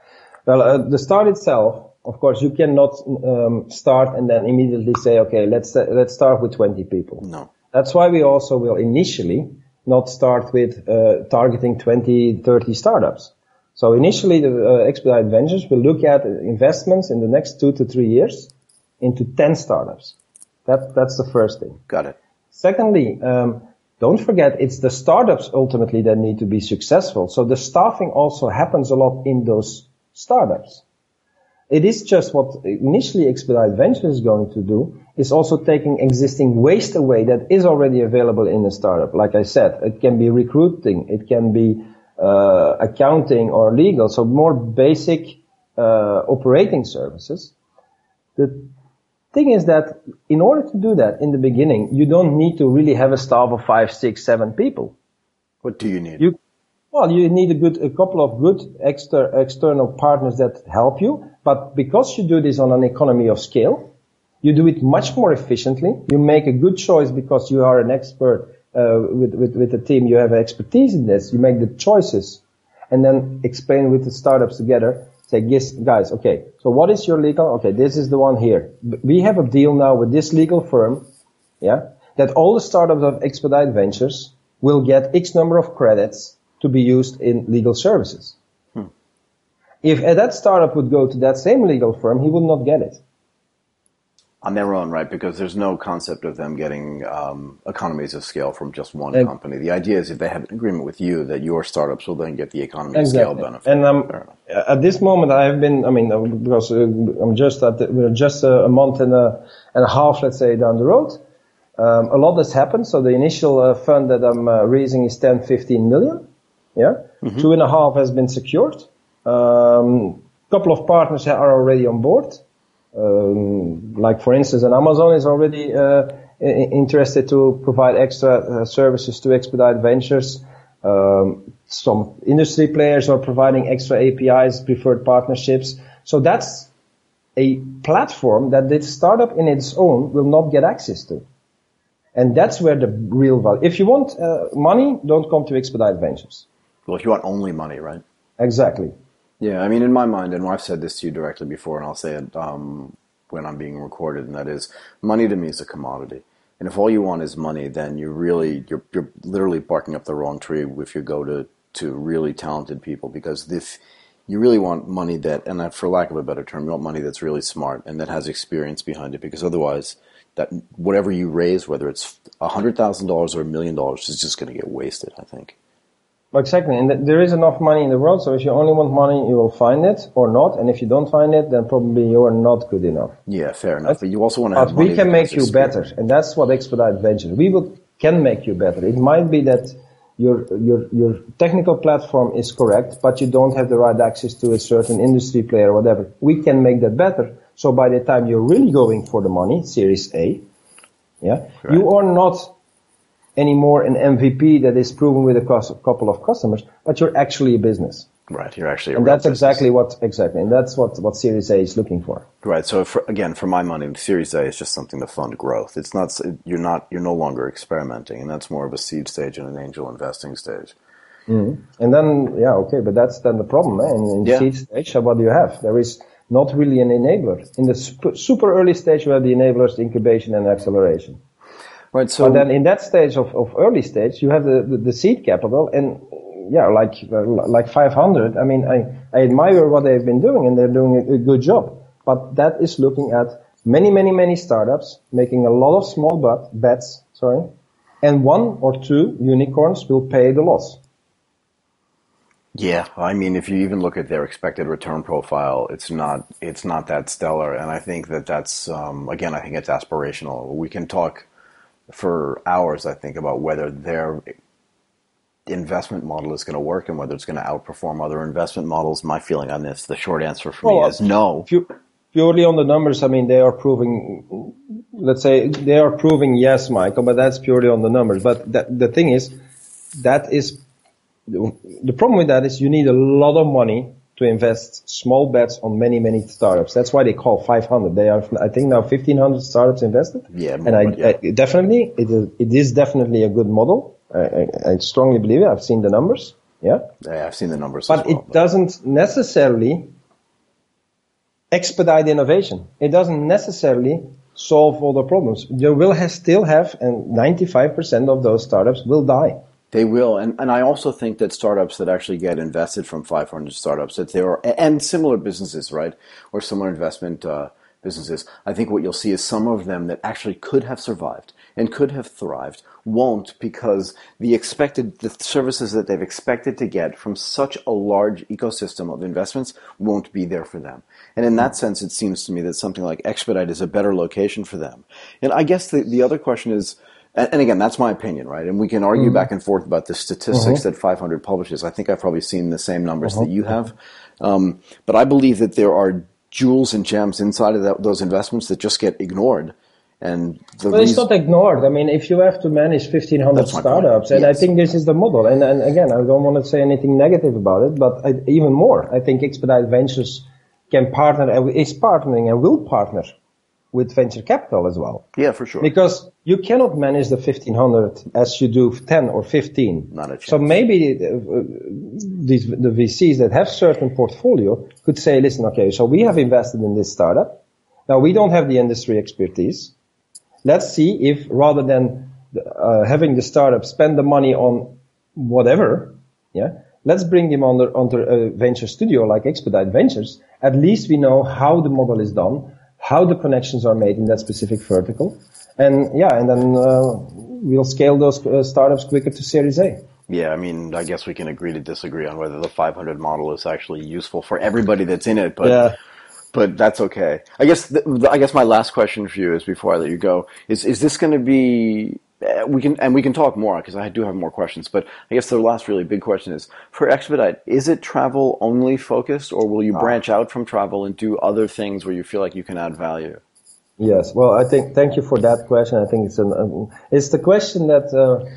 Well, uh, the start itself of course, you cannot um, start and then immediately say, okay, let's uh, let's start with 20 people. No. That's why we also will initially not start with uh, targeting 20, 30 startups. So initially, the uh, Xpdite Ventures will look at investments in the next two to three years into 10 startups. That that's the first thing. Got it. Secondly, um, don't forget it's the startups ultimately that need to be successful. So the staffing also happens a lot in those startups. It is just what initially Xpdite Ventures is going to do is also taking existing waste away that is already available in a startup. Like I said, it can be recruiting, it can be uh, accounting or legal, so more basic uh, operating services. The thing is that in order to do that in the beginning, you don't need to really have a staff of five, six, seven people. What do you need? You, well, you need a good, a couple of good exter, external partners that help you. But because you do this on an economy of scale, you do it much more efficiently. You make a good choice because you are an expert uh, with, with, with the team. You have expertise in this. You make the choices and then explain with the startups together. Say, yes, guys, okay, so what is your legal? Okay, this is the one here. We have a deal now with this legal firm, yeah, that all the startups of Xpdite Ventures will get X number of credits to be used in legal services. Hmm. If that startup would go to that same legal firm, he would not get it. On their own, right? Because there's no concept of them getting um, economies of scale from just one and, company. The idea is if they have an agreement with you, that your startups will then get the economy exactly. of scale benefit. And um, at this moment, I have been. I mean, uh, because uh, I'm just at the, we're just a month and a and a half, let's say, down the road. Um, a lot has happened. So the initial uh, fund that I'm uh, raising is 10, 15 million. Yeah, mm-hmm. two and a half has been secured. A um, couple of partners are already on board. Um, like for instance, an Amazon is already uh, interested to provide extra uh, services to Xpdite Ventures. Um, some industry players are providing extra APIs, preferred partnerships. So that's a platform that this startup in its own will not get access to. And that's where the real value. If you want uh, money, don't come to Xpdite Ventures. Well, if you want only money, right? Exactly. Yeah, I mean, in my mind, and I've said this to you directly before, and I'll say it um, when I'm being recorded, and that is, money to me is a commodity. And if all you want is money, then you really you're you're literally barking up the wrong tree if you go to to really talented people because if you really want money that, and for lack of a better term, you want money that's really smart and that has experience behind it because otherwise, that whatever you raise, whether it's a hundred thousand dollars or a million dollars, is just going to get wasted. I think. Exactly, and there is enough money in the world, so if you only want money, you will find it or not, and if you don't find it, then probably you are not good enough. Yeah, fair enough. But you also want to have But we can make you better, and that's what Xpdite Ventures. We will, can make you better. It might be that your your your technical platform is correct, but you don't have the right access to a certain industry player or whatever. We can make that better. So by the time you're really going for the money, Series A, yeah, you are not anymore an MVP that is proven with a couple of customers, but you're actually a business. Right, you're actually a And that's business. exactly what, exactly, and that's what, what Series A is looking for. Right. So for, again, for my money, Series A is just something to fund growth. It's not you're not you're no longer experimenting, and that's more of a seed stage and an angel investing stage. And then, yeah, okay, but that's then the problem. Eh? In, in Yeah. seed stage, what do you have? There is not really an enabler. In the super, super early stage, you have the enablers, the incubation and acceleration. Right. So But then in that stage of, of early stage, you have the, the, the seed capital and yeah, like, uh, like 500. I mean, I, I admire what they've been doing and they're doing a, a good job. But that is looking at many, many, many startups making a lot of small bet, bets, sorry, and one or two unicorns will pay the loss. Yeah, I mean, if you even look at their expected return profile, it's not it's not that stellar, and I think that that's um, again, I think it's aspirational. We can talk for hours, I think, about whether their investment model is going to work and whether it's going to outperform other investment models. My feeling on this, the short answer for me is no. Purely on the numbers, I mean, they are proving, let's say, they are proving yes, Michael, but that's purely on the numbers. But that, the thing is, that is, the problem with that is you need a lot of money to invest small bets on many, many startups. That's why they call 500. They have, I think now 1500 startups invested. Yeah, And I, yeah. I definitely, it is, it is definitely a good model. I, I, I strongly believe it. I've seen the numbers. Yeah. Yeah, I've seen the numbers, But as well, it doesn't necessarily expedite innovation. It doesn't necessarily solve all the problems. You will have, still have, and 95% of those startups will die. They will, and, and I also think that startups that actually get invested from 500 startups, that there are, and similar businesses, right, or similar investment uh, businesses, I think what you'll see is some of them that actually could have survived and could have thrived won't because the expected, the services that they've expected to get from such a large ecosystem of investments won't be there for them. And in that sense, it seems to me that something like Xpdite is a better location for them. And I guess the, the other question is, and, again, that's my opinion, right? And we can argue mm-hmm. back and forth about the statistics mm-hmm. that 500 publishes. I think I've probably seen the same numbers that mm-hmm. you have. Um, but I believe that there are jewels and gems inside of that, those investments that just get ignored. And the But it's reason, not ignored. I mean, if you have to manage 1500 That's my startups, and Yes. I think this is the model, and, and again, I don't want to say anything negative about it, but I, even more, I think Xpdite Ventures can partner, and is partnering and will partner with venture capital as well. yeah, for sure. Because you cannot manage the 1500 as you do 10 or 15. Not a chance. So maybe uh, these, the VCs that have certain portfolio could say, listen, okay, so we have invested in this startup. Now we don't have the industry expertise. Let's see if rather than uh, having the startup spend the money on whatever, yeah, let's bring them under, under a venture studio like Xpdite Ventures. At least we know how the model is done, how the connections are made in that specific vertical. And yeah, and then uh, we'll scale those uh, startups quicker to Series A. Yeah, I mean, I guess we can agree to disagree on whether the 500 model is actually useful for everybody that's in it, but Yeah. but that's okay. I guess th- I guess my last question for you is before I let you go is is this going to be we can and we can talk more because I do have more questions, but I guess the last really big question is for Xpdite, is it travel only focused or will you branch out from travel and do other things where you feel like you can add value? Yes. Well, I think thank you for that question. I think it's an um, it's the question that uh,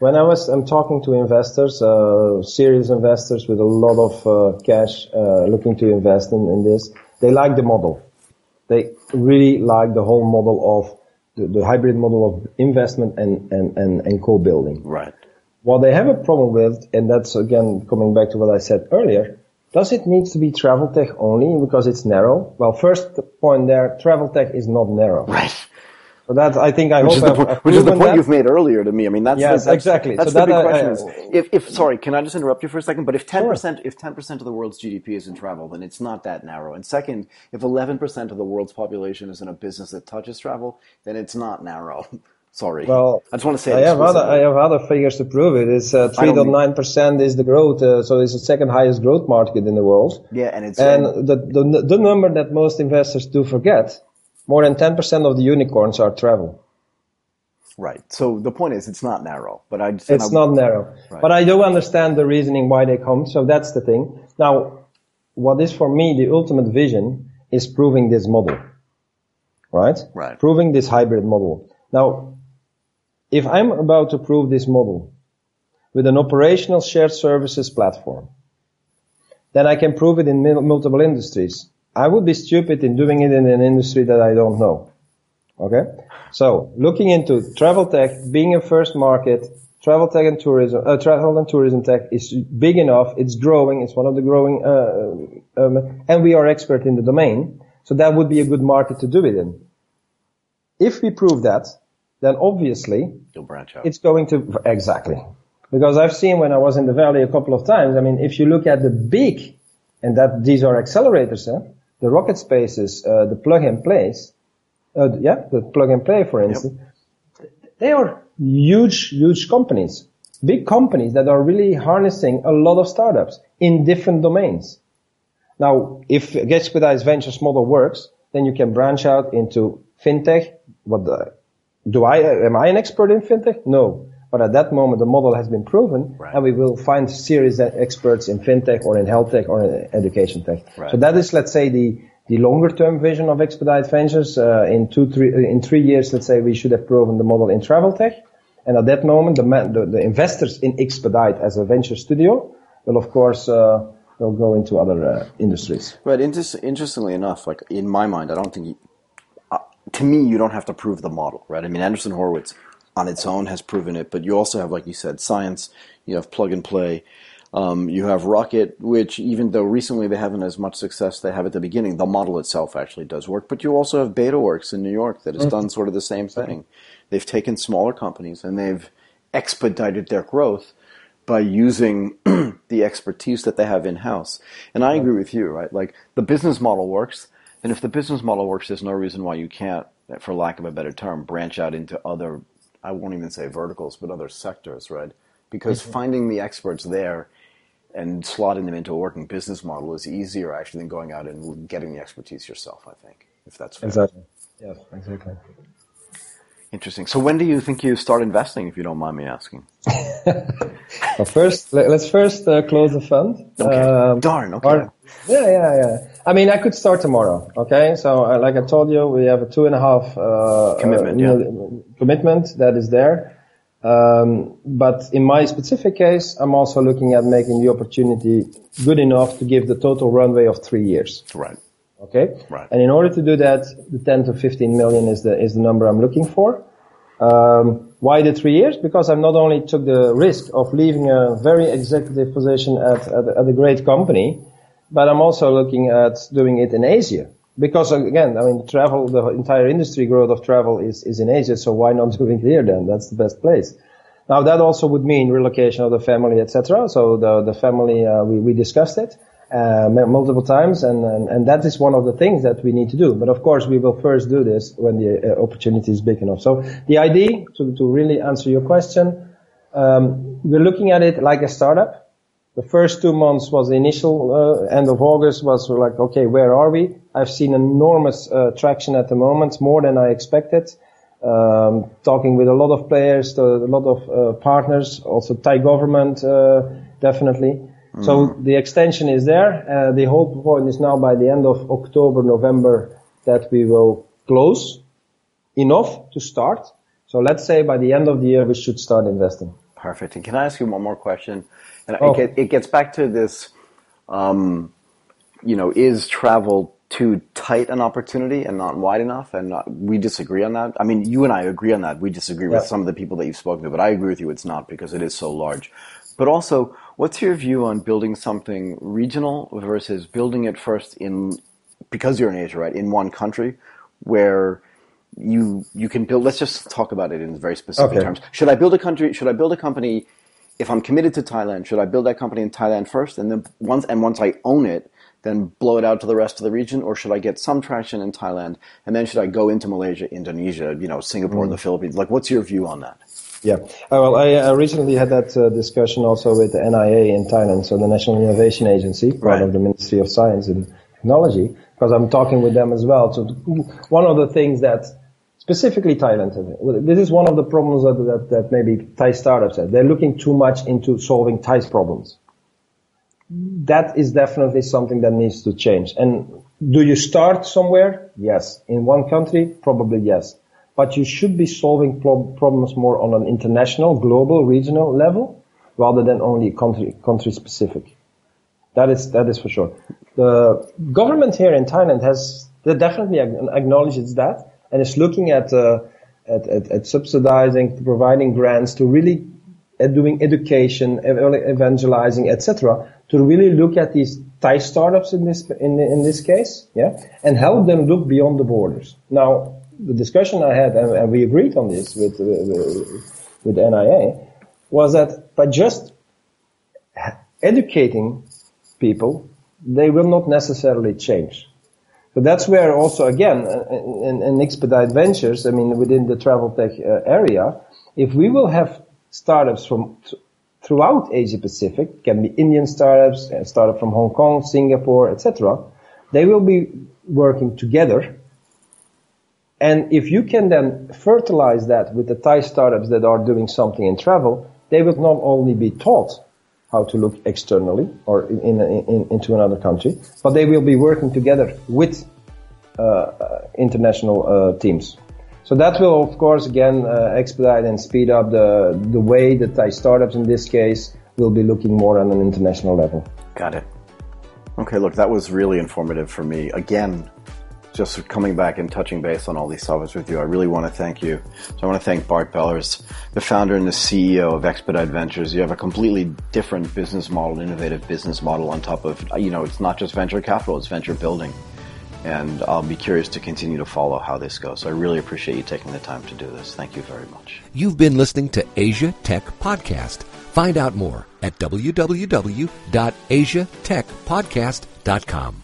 when I was I'm talking to investors, uh, serious investors with a lot of uh, cash uh, looking to invest in, in this, they like the model. They really like the whole model of the, the hybrid model of investment and, and, and, and co-building. Right. What they have a problem with, and that's again coming back to what I said earlier, does it need to be travel tech only because it's narrow? Well, first point there, travel tech is not narrow. Right. So that I think I which hope is the, point, I've which is the point that. you've made earlier to me. I mean, that's Yes, that's, exactly. That's So the that big I- question. I- if, if sorry, can I just interrupt you for a second? But if ten percent, if ten percent of the world's GDP is in travel, then it's not that narrow. And second, if eleven percent of the world's population is in a business that touches travel, then it's not narrow. sorry. Well, I just want to say I have other I have other figures to prove it. It's uh, three point nine percent is the growth, uh, so it's the second highest growth market in the world. Yeah, and it's And the, the the number that most investors do forget, more than ten percent of the unicorns are travel. right. So the point is, it's not narrow. But I just, It's not narrow. Right. But I do understand the reasoning why they come, so that's the thing. Now, what is for me the ultimate vision is proving this model. Right? Right. Proving this hybrid model. Now, if I'm about to prove this model with an operational shared services platform, then I can prove it in multiple industries. I would be stupid in doing it in an industry that I don't know. Okay? So, looking into travel tech, being a first market, travel tech and tourism, uh, travel and tourism tech is big enough, it's growing, it's one of the growing, uh, um, and we are expert in the domain. So that would be a good market to do it in. If we prove that, then obviously you'll branch out. it's going to exactly because I've seen when I was in the valley a couple of times. I mean, if you look at the big, and that these are accelerators, huh? The rocket spaces, uh, the plug and plays, uh, yeah, the plug and play, for instance, they are huge, huge companies, big companies that are really harnessing a lot of startups in different domains. Now, if Xpdite's Ventures model works, then you can branch out into fintech. What the, do I, am I an expert in fintech? No. But at that moment, the model has been proven Right. and we will find serious experts in fintech or in health tech or in education tech. Right. So that is, let's say, the, the longer term vision of Xpdite Ventures. Uh, in two, three, in three years, let's say we should have proven the model in travel tech. And at that moment, the, the, the investors in Xpdite as a venture studio will, of course, uh, will go into other uh, industries. Right. Inter- interestingly enough, like in my mind, I don't think. You, uh, to me, you don't have to prove the model, right? I mean, Andreessen Horowitz on its own has proven it, but you also have, like you said, science. You have plug and play. Um, you have Rocket, which even though recently they haven't as much success they have at the beginning, the model itself actually does work. But you also have BetaWorks in New York that has done sort of the same thing. They've taken smaller companies and they've expedited their growth by using the expertise that they have in house. And I agree with you, right? Like the business model works, and if the business model works, there's no reason why you can't, for lack of a better term, branch out into other, I won't even say verticals, but other sectors, right? Because finding the experts there and slotting them into a working business model is easier actually than going out and getting the expertise yourself, I think, if that's fair. Exactly. Yes, exactly. Interesting. So when do you think you start investing, if you don't mind me asking? Well, first, let, us first uh, close the fund. Okay. Um, Darn, okay. or- yeah, yeah, yeah. I mean, I could start tomorrow. Okay, so uh, like I told you, we have a two and a half uh, Commitment, uh, yeah. commitment that is there. Um, but in my specific case, I'm also looking at making the opportunity good enough to give the total runway of three years. Right. Okay. Right. And in order to do that, the 10 to 15 million is the is the number I'm looking for. Um, why the three years? Because I've not only took the risk of leaving a very executive position at, at, at a great company, but I'm also looking at doing it in Asia. Because again, I mean, travel, the entire industry growth of travel is, is in Asia, so why not do it here then? That's the best place. Now that also would mean relocation of the family, etc. So the the family, uh, we we discussed it uh, multiple times, and, and and that is one of the things that we need to do. But of course, we will first do this when the uh, opportunity is big enough. So the idea, to to really answer your question, um, we're looking at it like a startup. The first two months was the initial uh, end of August was like, okay, where are we? I've seen enormous uh, traction at the moment, more than I expected. Um, talking with a lot of players, a lot of uh, partners, also Thai government, uh, definitely. So the extension is there. Uh, the whole point is now by the end of October, November that we will close enough to start. So let's say by the end of the year we should start investing. Perfect. And can I ask you one more question? And Oh. it, get, it gets back to this, um, you know, is travel too tight an opportunity and not wide enough, and not, we disagree on that. I mean, you and I agree on that. We disagree with some of the people that you've spoken to, but I agree with you. It's not because it is so large. But also, what's your view on building something regional versus building it first in because you're in Asia, right? In one country where you you can build. Let's just talk about it in very specific okay. terms. Should I build a country? Should I build a company? If I'm committed to Thailand, should I build that company in Thailand first, and then once and once I own it, then blow it out to the rest of the region, or should I get some traction in Thailand and then should I go into Malaysia, Indonesia, you know, Singapore, mm. the Philippines? Like, what's your view on that? Yeah, uh, well, I uh, recently had that uh, discussion also with the NIA in Thailand, so the National Innovation Agency, part right. of the Ministry of Science and Technology, because I'm talking with them as well. So one of the things that specifically Thailand, this is one of the problems that, that, that maybe Thai startups have. They're looking too much into solving Thai's problems that is definitely something that needs to change. And do you start somewhere? Yes. In one country? Probably yes. But you should be solving problems more on an international, global, regional level rather than only country, country specific. That is, that is for sure. The government here in Thailand has definitely acknowledges that and is looking at, uh, at, at, at subsidizing, providing grants to really uh, doing education, evangelizing, etc to really look at these Thai startups in this in, in this case, yeah, and help them look beyond the borders. Now, the discussion I had, and, and we agreed on this with uh, with NIA, was that by just educating people, they will not necessarily change. So that's where also again, in, in Xpdite Ventures, I mean, within the travel tech uh, area, if we will have startups from throughout Asia Pacific, can be Indian startups, uh, startup from Hong Kong, Singapore, etc. They will be working together. And if you can then fertilize that with the Thai startups that are doing something in travel, they will not only be taught how to look externally or in, in, in, into another country, but they will be working together with uh, uh, international uh, teams. So that will, of course, again, uh, expedite and speed up the, the way that Thai startups in this case will be looking more on an international level. Got it. Okay, look, that was really informative for me. Again, just coming back and touching base on all these topics with you, I really want to thank you. So I want to thank Bart Bellers, the founder and the CEO of Xpdite Ventures. You have a completely different business model, innovative business model on top of, you know, it's not just venture capital, it's venture building and I'll be curious to continue to follow how this goes. So I really appreciate you taking the time to do this. Thank you very much. You've been listening to Asia Tech Podcast. Find out more at www.asiatechpodcast.com.